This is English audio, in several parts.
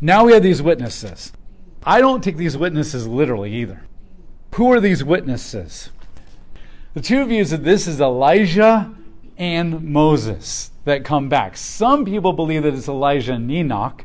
Now we have these witnesses. I don't take these witnesses literally either. Who are these witnesses? The two views that this is Elijah and Moses that come back. Some people believe that it's Elijah and Enoch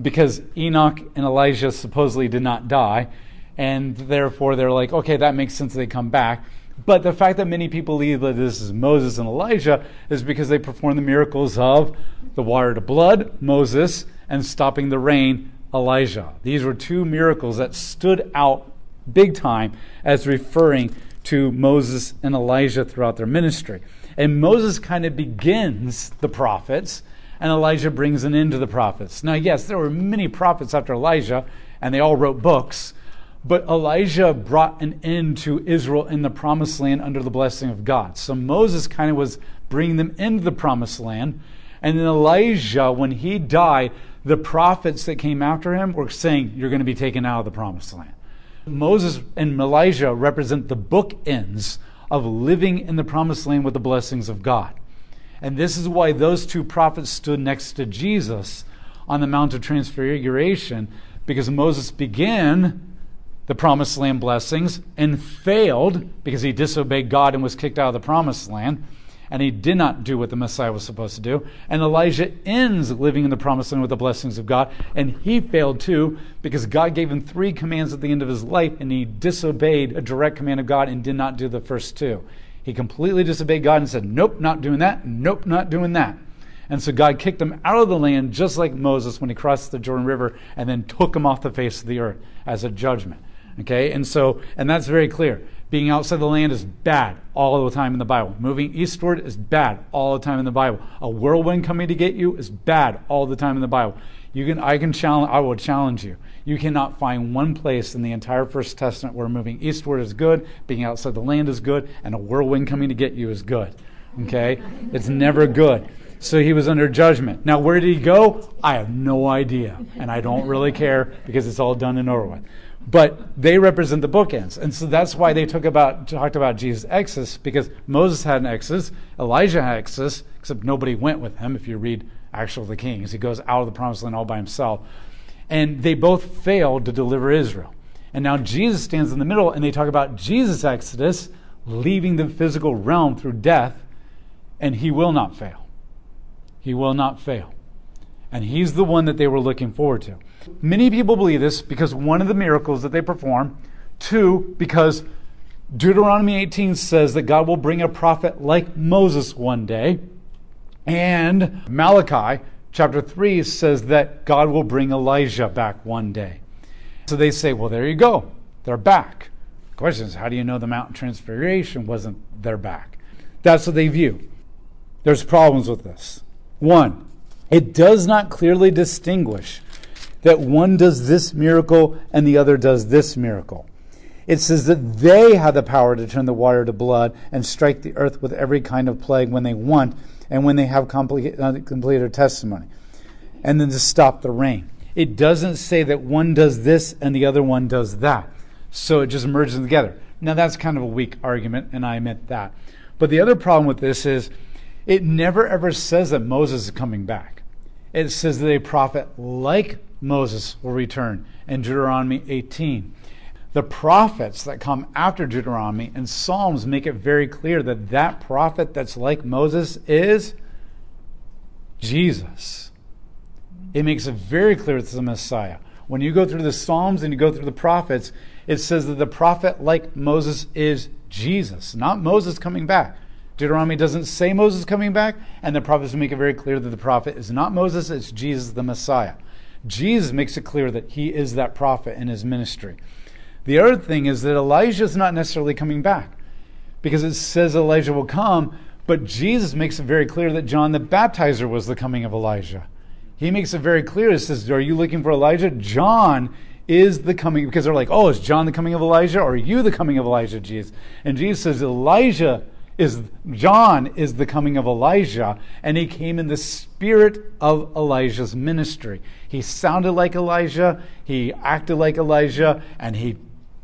because Enoch and Elijah supposedly did not die, and therefore they're like, okay, that makes sense they come back. But the fact that many people believe that this is Moses and Elijah is because they perform the miracles of the water to blood, Moses, and stopping the rain, Elijah. These were two miracles that stood out big time as referring to Moses and Elijah throughout their ministry. And Moses kind of begins the prophets, and Elijah brings an end to the prophets. Now, yes, there were many prophets after Elijah, and they all wrote books, but Elijah brought an end to Israel in the promised land under the blessing of God. So Moses kind of was bringing them into the promised land. And then Elijah, when he died, the prophets that came after him were saying, You're going to be taken out of the promised land. Moses and Elijah represent the bookends of living in the promised land with the blessings of God. And this is why those two prophets stood next to Jesus on the Mount of Transfiguration, because Moses began the promised land blessings and failed because he disobeyed God and was kicked out of the promised land and he did not do what the Messiah was supposed to do. And Elijah ends living in the promised land with the blessings of God, and he failed too because God gave him three commands at the end of his life, and he disobeyed a direct command of God and did not do the first two. He completely disobeyed God and said, Nope, not doing that. Nope, not doing that. And so God kicked him out of the land just like Moses when he crossed the Jordan River and then took him off the face of the earth as a judgment. Okay? And so, and that's very clear. Being outside the land is bad all the time in the Bible. Moving eastward is bad all the time in the Bible. A whirlwind coming to get you is bad all the time in the Bible. You can, I can challenge, I will challenge you. You cannot find one place in the entire First Testament where moving eastward is good, being outside the land is good, and a whirlwind coming to get you is good. Okay? It's never good. So he was under judgment. Now, where did he go? I have no idea. And I don't really care because it's all done and over with but they represent the bookends. And so that's why they about, talked about Jesus' exodus, because Moses had an exodus, Elijah had an exodus, except nobody went with him if you read Actual the Kings. He goes out of the promised land all by himself. And they both failed to deliver Israel. And now Jesus stands in the middle, and they talk about Jesus' exodus, leaving the physical realm through death, and he will not fail. He will not fail. And he's the one that they were looking forward to. Many people believe this because one of the miracles that they perform, two, because Deuteronomy 18 says that God will bring a prophet like Moses one day, and Malachi chapter 3 says that God will bring Elijah back one day. So they say, well, there you go. They're back. The question is, how do you know the mountain transfiguration wasn't their back? That's what they view. There's problems with this. One, it does not clearly distinguish that one does this miracle and the other does this miracle. It says that they have the power to turn the water to blood and strike the earth with every kind of plague when they want and when they have uh, completed their testimony, and then to stop the rain. It doesn't say that one does this and the other one does that. So it just merges them together. Now, that's kind of a weak argument, and I admit that. But the other problem with this is it never ever says that Moses is coming back. It says that a prophet like Moses will return in Deuteronomy 18. The prophets that come after Deuteronomy and Psalms make it very clear that that prophet that's like Moses is Jesus. It makes it very clear it's the Messiah. When you go through the Psalms and you go through the prophets, it says that the prophet like Moses is Jesus, not Moses coming back. Deuteronomy doesn't say Moses coming back, and the prophets make it very clear that the prophet is not Moses, it's Jesus the Messiah. Jesus makes it clear that he is that prophet in his ministry. The other thing is that Elijah is not necessarily coming back because it says Elijah will come, but Jesus makes it very clear that John the Baptizer was the coming of Elijah. He makes it very clear. He says, Are you looking for Elijah? John is the coming, because they're like, Oh, is John the coming of Elijah? Or are you the coming of Elijah, Jesus? And Jesus says, Elijah is John is the coming of Elijah, and he came in the spirit of Elijah's ministry. He sounded like Elijah, he acted like Elijah, and he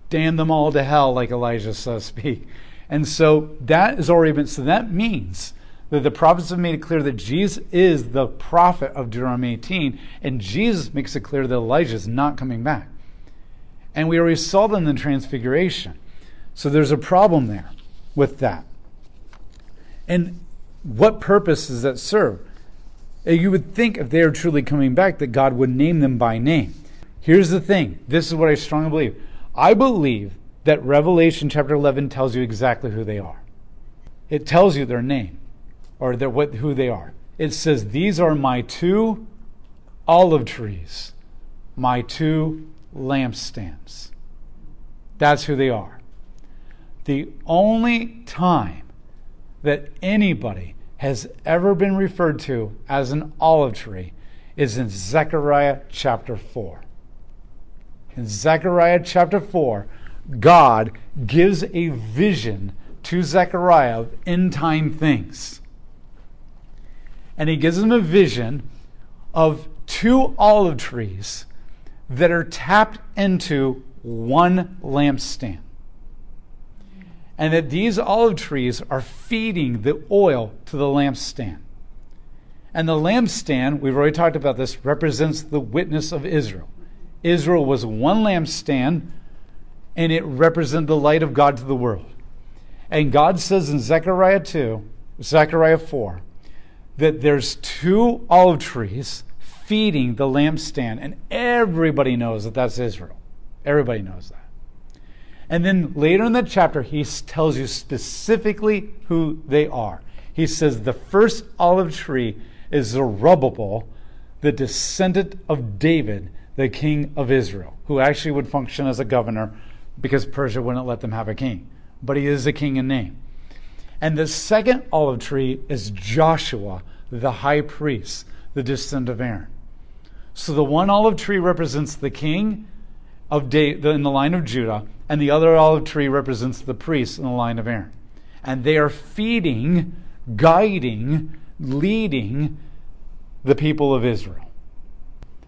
damned them all to hell like Elijah, so to speak. And so that is already been, so that means that the prophets have made it clear that Jesus is the prophet of Deuteronomy 18, and Jesus makes it clear that Elijah is not coming back. And we already saw them in the Transfiguration. So there's a problem there with that. And what purpose does that serve? Uh, you would think if they are truly coming back that God would name them by name. Here's the thing this is what I strongly believe. I believe that Revelation chapter 11 tells you exactly who they are. It tells you their name or their, what, who they are. It says, These are my two olive trees, my two lampstands. That's who they are. The only time that anybody has ever been referred to as an olive tree is in Zechariah chapter 4. In Zechariah chapter 4, God gives a vision to Zechariah of end time things. And he gives him a vision of two olive trees that are tapped into one lampstand and that these olive trees are feeding the oil to the lampstand. And the lampstand, we've already talked about this, represents the witness of Israel. Israel was one lampstand, and it represented the light of God to the world. And God says in Zechariah 2, Zechariah 4, that there's two olive trees feeding the lampstand, and everybody knows that that's Israel. Everybody knows that. And then later in that chapter, he tells you specifically who they are. He says the first olive tree is Zerubbabel, the descendant of David, the king of Israel, who actually would function as a governor because Persia wouldn't let them have a king. But he is a king in name. And the second olive tree is Joshua, the high priest, the descendant of Aaron. So the one olive tree represents the king of da- in the line of Judah, and the other olive tree represents the priests in the line of Aaron. And they are feeding, guiding, leading the people of Israel.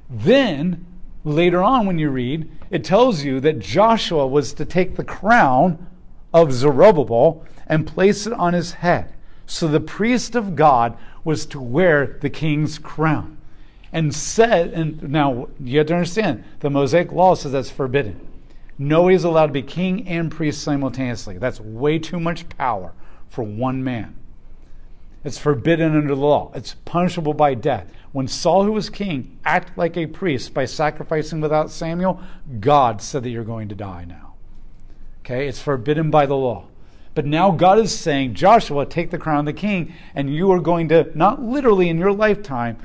Then, later on, when you read, it tells you that Joshua was to take the crown of Zerubbabel and place it on his head. So the priest of God was to wear the king's crown and said, and now you have to understand, the Mosaic law says that's forbidden. Nobody's allowed to be king and priest simultaneously. That's way too much power for one man. It's forbidden under the law. It's punishable by death. When Saul, who was king, acted like a priest by sacrificing without Samuel, God said that you're going to die now. Okay? It's forbidden by the law. But now God is saying, Joshua, take the crown of the king, and you are going to, not literally in your lifetime,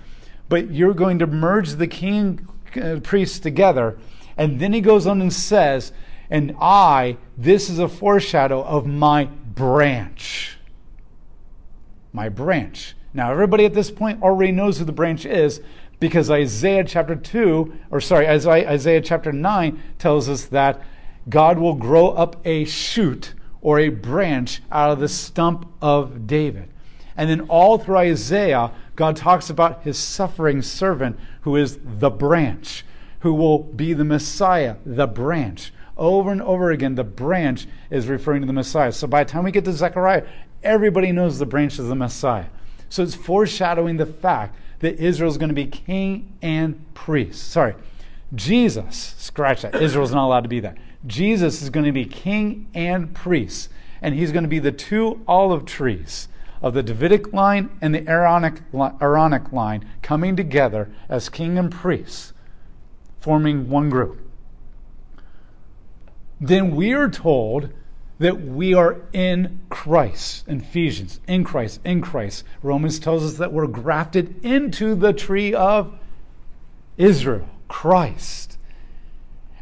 but you're going to merge the king uh, priests together. And then he goes on and says, and I, this is a foreshadow of my branch. My branch. Now, everybody at this point already knows who the branch is because Isaiah chapter 2, or sorry, Isaiah chapter 9 tells us that God will grow up a shoot or a branch out of the stump of David. And then all through Isaiah, God talks about his suffering servant who is the branch, who will be the Messiah, the branch. Over and over again, the branch is referring to the Messiah. So by the time we get to Zechariah, everybody knows the branch is the Messiah. So it's foreshadowing the fact that Israel is going to be king and priest. Sorry, Jesus, scratch that. Israel's not allowed to be that. Jesus is going to be king and priest, and he's going to be the two olive trees of the Davidic line and the Aaronic, Aaronic line coming together as king and priests, forming one group. Then we are told that we are in Christ. Ephesians, in Christ, in Christ. Romans tells us that we're grafted into the tree of Israel, Christ.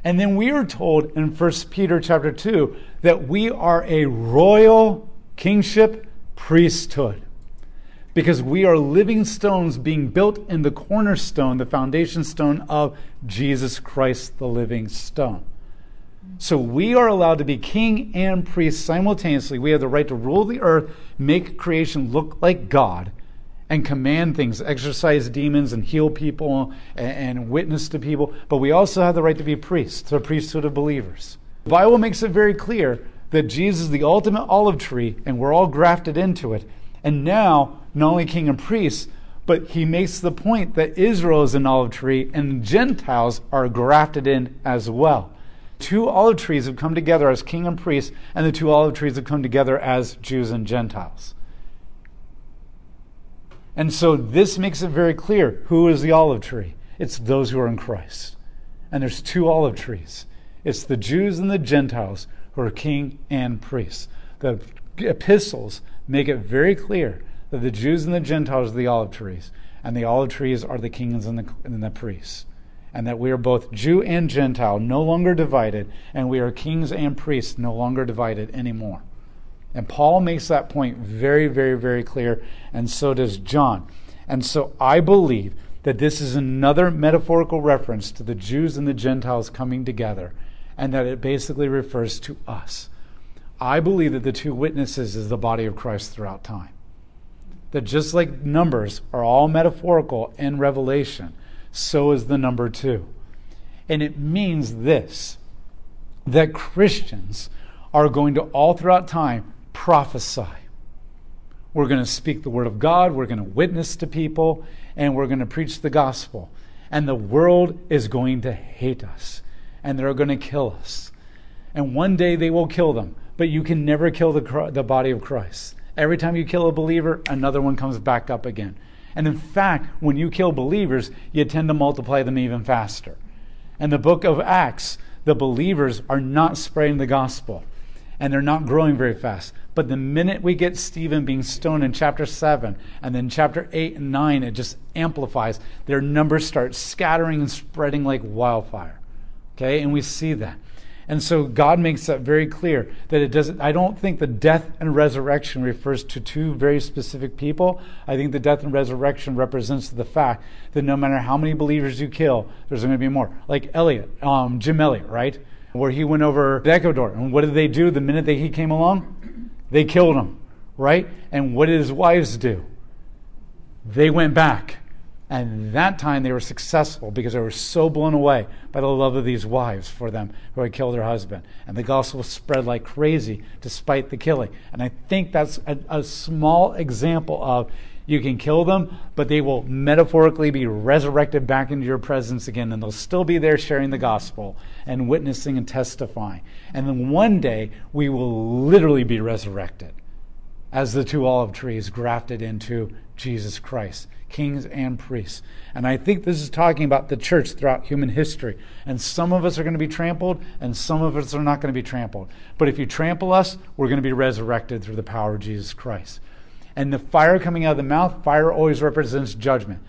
And then we are told in 1 Peter chapter 2 that we are a royal kingship priesthood. Because we are living stones being built in the cornerstone, the foundation stone of Jesus Christ, the living stone. So we are allowed to be king and priest simultaneously. We have the right to rule the earth, make creation look like God, and command things, exorcise demons, and heal people, and, and witness to people. But we also have the right to be priests, the priesthood of believers. The Bible makes it very clear that Jesus is the ultimate olive tree and we're all grafted into it. And now, not only king and priest, but he makes the point that Israel is an olive tree and Gentiles are grafted in as well. Two olive trees have come together as king and priest, and the two olive trees have come together as Jews and Gentiles. And so this makes it very clear who is the olive tree? It's those who are in Christ. And there's two olive trees it's the Jews and the Gentiles who are king and priests. The epistles make it very clear that the Jews and the Gentiles are the olive trees, and the olive trees are the kings and the, and the priests. And that we are both Jew and Gentile, no longer divided, and we are kings and priests, no longer divided anymore. And Paul makes that point very, very, very clear, and so does John. And so I believe that this is another metaphorical reference to the Jews and the Gentiles coming together, and that it basically refers to us. I believe that the two witnesses is the body of Christ throughout time. That just like numbers are all metaphorical in Revelation, so is the number two. And it means this that Christians are going to all throughout time prophesy. We're going to speak the word of God, we're going to witness to people, and we're going to preach the gospel. And the world is going to hate us, and they're going to kill us. And one day they will kill them, but you can never kill the, the body of Christ. Every time you kill a believer, another one comes back up again. And in fact, when you kill believers, you tend to multiply them even faster. In the book of Acts, the believers are not spreading the gospel and they're not growing very fast. But the minute we get Stephen being stoned in chapter 7, and then chapter 8 and 9, it just amplifies. Their numbers start scattering and spreading like wildfire. Okay? And we see that. And so God makes that very clear that it doesn't, I don't think the death and resurrection refers to two very specific people. I think the death and resurrection represents the fact that no matter how many believers you kill, there's going to be more. Like Elliot, um, Jim Elliot, right? Where he went over to Ecuador. And what did they do the minute that he came along? They killed him, right? And what did his wives do? They went back and that time they were successful because they were so blown away by the love of these wives for them who had killed their husband. And the gospel spread like crazy despite the killing. And I think that's a, a small example of you can kill them, but they will metaphorically be resurrected back into your presence again, and they'll still be there sharing the gospel and witnessing and testifying. And then one day we will literally be resurrected as the two olive trees grafted into Jesus Christ kings and priests. And I think this is talking about the church throughout human history. And some of us are going to be trampled, and some of us are not going to be trampled. But if you trample us, we're going to be resurrected through the power of Jesus Christ. And the fire coming out of the mouth, fire always represents judgment.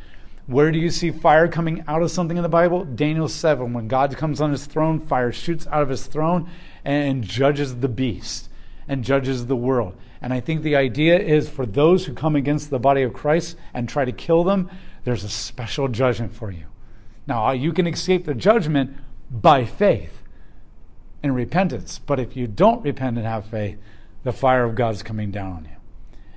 Where do you see fire coming out of something in the Bible? Daniel 7. When God comes on his throne, fire shoots out of his throne and judges the beast and judges the world. And I think the idea is for those who come against the body of Christ and try to kill them, there's a special judgment for you. Now, uh, you can escape the judgment by faith and repentance. But if you don't repent and have faith, the fire of God is coming down on you.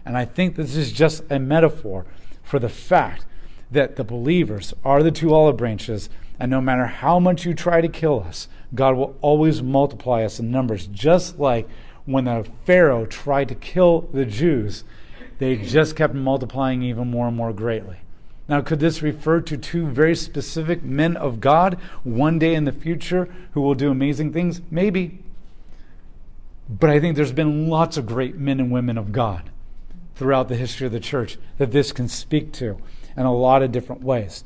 And I think this is just a metaphor for the fact that the believers are the two olive branches, and no matter how much you try to kill us, God will always multiply us in numbers, just like when the Pharaoh tried to kill the Jews, they just kept multiplying even more and more greatly. Now, could this refer to two very specific men of God one day in the future who will do amazing things? Maybe. But I think there's been lots of great men and women of God throughout the history of the church that this can speak to in a lot of different ways.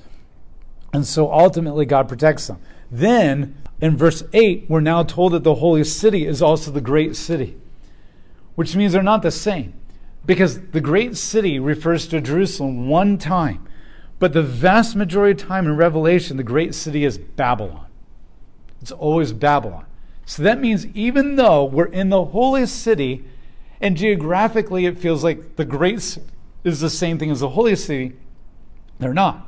And so ultimately, God protects them. Then in verse 8, we're now told that the holy city is also the great city, which means they're not the same. Because the great city refers to Jerusalem one time, but the vast majority of time in Revelation, the great city is Babylon. It's always Babylon. So that means even though we're in the holy city, and geographically it feels like the great is the same thing as the holy city, they're not.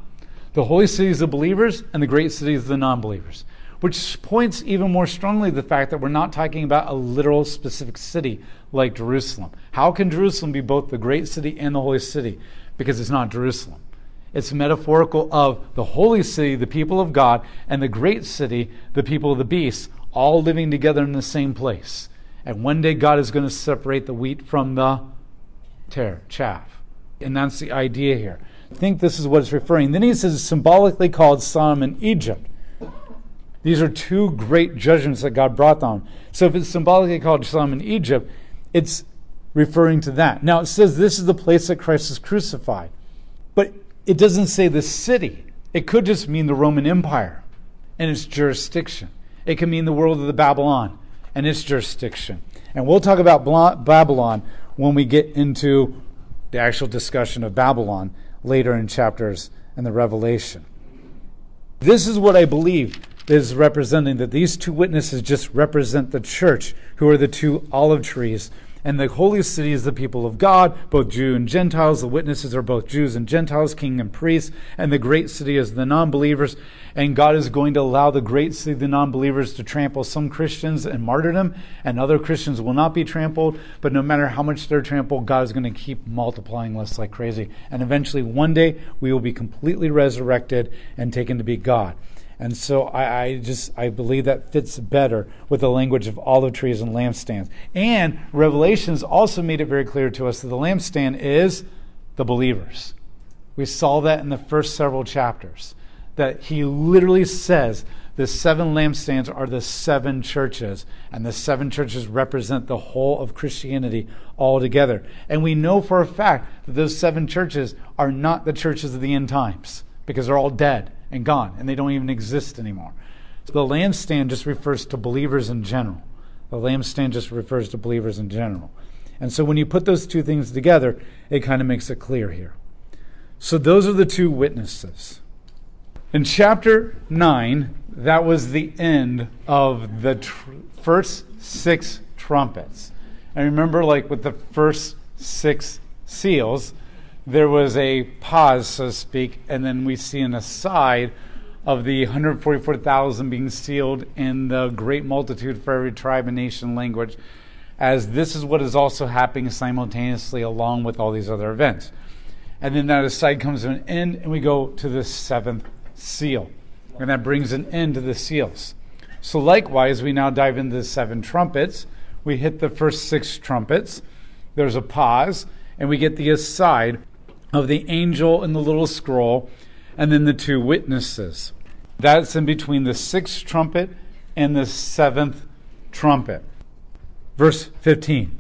The holy city is the believers, and the great city is the non believers which points even more strongly to the fact that we're not talking about a literal specific city like Jerusalem. How can Jerusalem be both the great city and the holy city? Because it's not Jerusalem. It's metaphorical of the holy city, the people of God, and the great city, the people of the beast, all living together in the same place. And one day God is going to separate the wheat from the tare, chaff. And that's the idea here. I think this is what it's referring. Then he says symbolically called Sodom and Egypt. These are two great judgments that God brought down. So if it's symbolically called Sodom in Egypt, it's referring to that. Now it says this is the place that Christ is crucified. But it doesn't say the city. It could just mean the Roman Empire and its jurisdiction. It can mean the world of the Babylon and its jurisdiction. And we'll talk about Babylon when we get into the actual discussion of Babylon later in chapters in the Revelation. This is what I believe is representing that these two witnesses just represent the church, who are the two olive trees. And the holy city is the people of God, both Jew and Gentiles. The witnesses are both Jews and Gentiles, king and priest. And the great city is the non believers. And God is going to allow the great city, the non believers, to trample some Christians and martyr them, and other Christians will not be trampled. But no matter how much they're trampled, God is going to keep multiplying us like crazy. And eventually, one day, we will be completely resurrected and taken to be God. And so I, I, just I believe that fits better with the language of olive trees and lampstands. And Revelations also made it very clear to us that the lampstand is the believers. We saw that in the first several chapters. That he literally says the seven lampstands are the seven churches, and the seven churches represent the whole of Christianity altogether. And we know for a fact that those seven churches are not the churches of the end times because they're all dead and gone, and they don't even exist anymore. So the lampstand just refers to believers in general. The lampstand just refers to believers in general. And so when you put those two things together, it kind of makes it clear here. So those are the two witnesses. In chapter 9, that was the end of the tr- first six trumpets. And remember, like with the first six seals, there was a pause, so to speak, and then we see an aside of the 144,000 being sealed in the great multitude for every tribe and nation language, as this is what is also happening simultaneously along with all these other events. And then that aside comes to an end, and we go to the seventh seal. And that brings an end to the seals. So, likewise, we now dive into the seven trumpets. We hit the first six trumpets. There's a pause, and we get the aside of the angel and the little scroll, and then the two witnesses. That's in between the sixth trumpet and the seventh trumpet. Verse 15.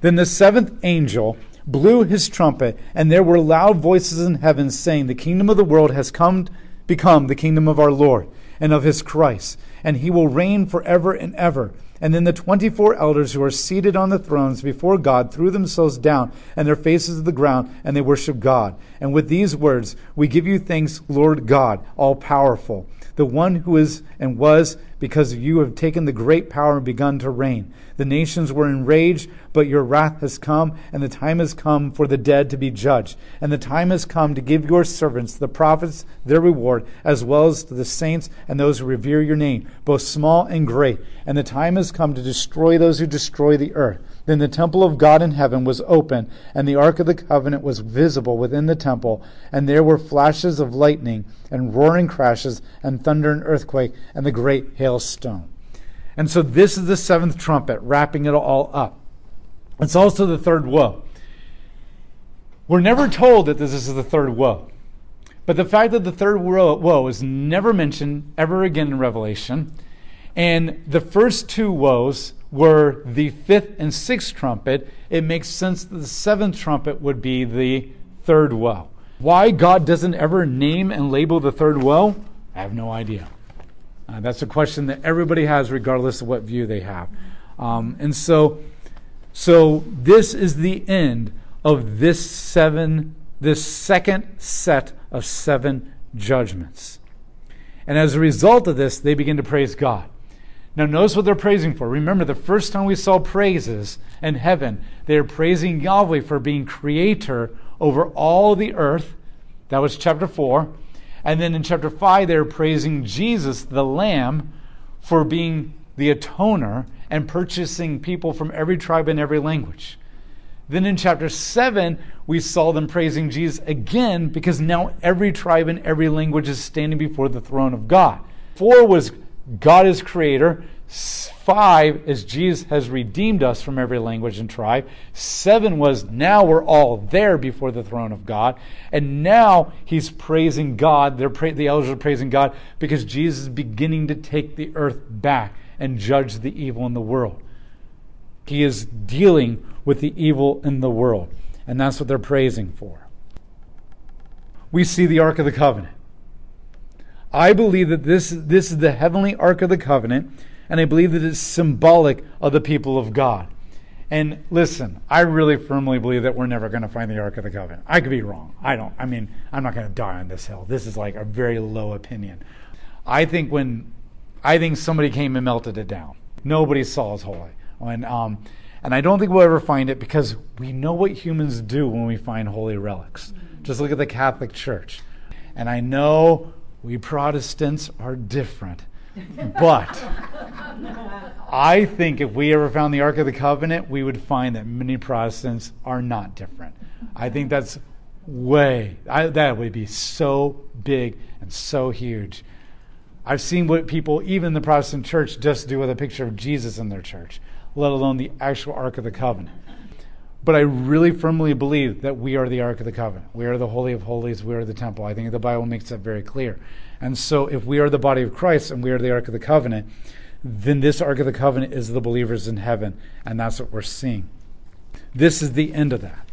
Then the seventh angel blew his trumpet, and there were loud voices in heaven saying, The kingdom of the world has come become the kingdom of our Lord and of his Christ, and he will reign forever and ever. And then the 24 elders who are seated on the thrones before God threw themselves down and their faces to the ground, and they worshiped God. And with these words, We give you thanks, Lord God, all powerful, the one who is and was, because you have taken the great power and begun to reign. The nations were enraged, but your wrath has come, and the time has come for the dead to be judged. And the time has come to give your servants, the prophets, their reward, as well as to the saints and those who revere your name, both small and great. And the time has come to destroy those who destroy the earth. Then the temple of God in heaven was open, and the ark of the covenant was visible within the temple, and there were flashes of lightning, and roaring crashes, and thunder and earthquake, and the great hailstone. And so this is the seventh trumpet, wrapping it all up. It's also the third woe. We're never told that this is the third woe. But the fact that the third woe is never mentioned ever again in Revelation, and the first two woes were the fifth and sixth trumpet, it makes sense that the seventh trumpet would be the third woe. Why God doesn't ever name and label the third woe, I have no idea. Uh, that's a question that everybody has, regardless of what view they have. Um, and so, so this is the end of this seven, this second set of seven judgments. And as a result of this, they begin to praise God. Now, notice what they're praising for. Remember, the first time we saw praises in heaven, they are praising Yahweh for being creator over all the earth. That was chapter 4. And then in chapter 5, they're praising Jesus, the Lamb, for being the atoner and purchasing people from every tribe and every language. Then in chapter 7, we saw them praising Jesus again because now every tribe and every language is standing before the throne of God. 4 was God is creator. Five is Jesus has redeemed us from every language and tribe. Seven was now we're all there before the throne of God. And now he's praising God. They're pra- the elders are praising God because Jesus is beginning to take the earth back and judge the evil in the world. He is dealing with the evil in the world. And that's what they're praising for. We see the Ark of the Covenant. I believe that this, this is the heavenly Ark of the Covenant, and I believe that it's symbolic of the people of God. And listen, I really firmly believe that we're never going to find the Ark of the Covenant. I could be wrong. I don't. I mean, I'm not going to die on this hill. This is like a very low opinion. I think when, I think somebody came and melted it down. Nobody saw as holy. When, um, and I don't think we'll ever find it because we know what humans do when we find holy relics. Just look at the Catholic Church. And I know we Protestants are different. But I think if we ever found the Ark of the Covenant, we would find that many Protestants are not different. I think that's way, I, that would be so big and so huge. I've seen what people, even the Protestant church, just do with a picture of Jesus in their church, let alone the actual Ark of the Covenant. But I really firmly believe that we are the Ark of the Covenant. We are the Holy of Holies. We are the temple. I think the Bible makes that very clear. And so, if we are the body of Christ and we are the Ark of the Covenant, then this Ark of the Covenant is the believers in heaven. And that's what we're seeing. This is the end of that.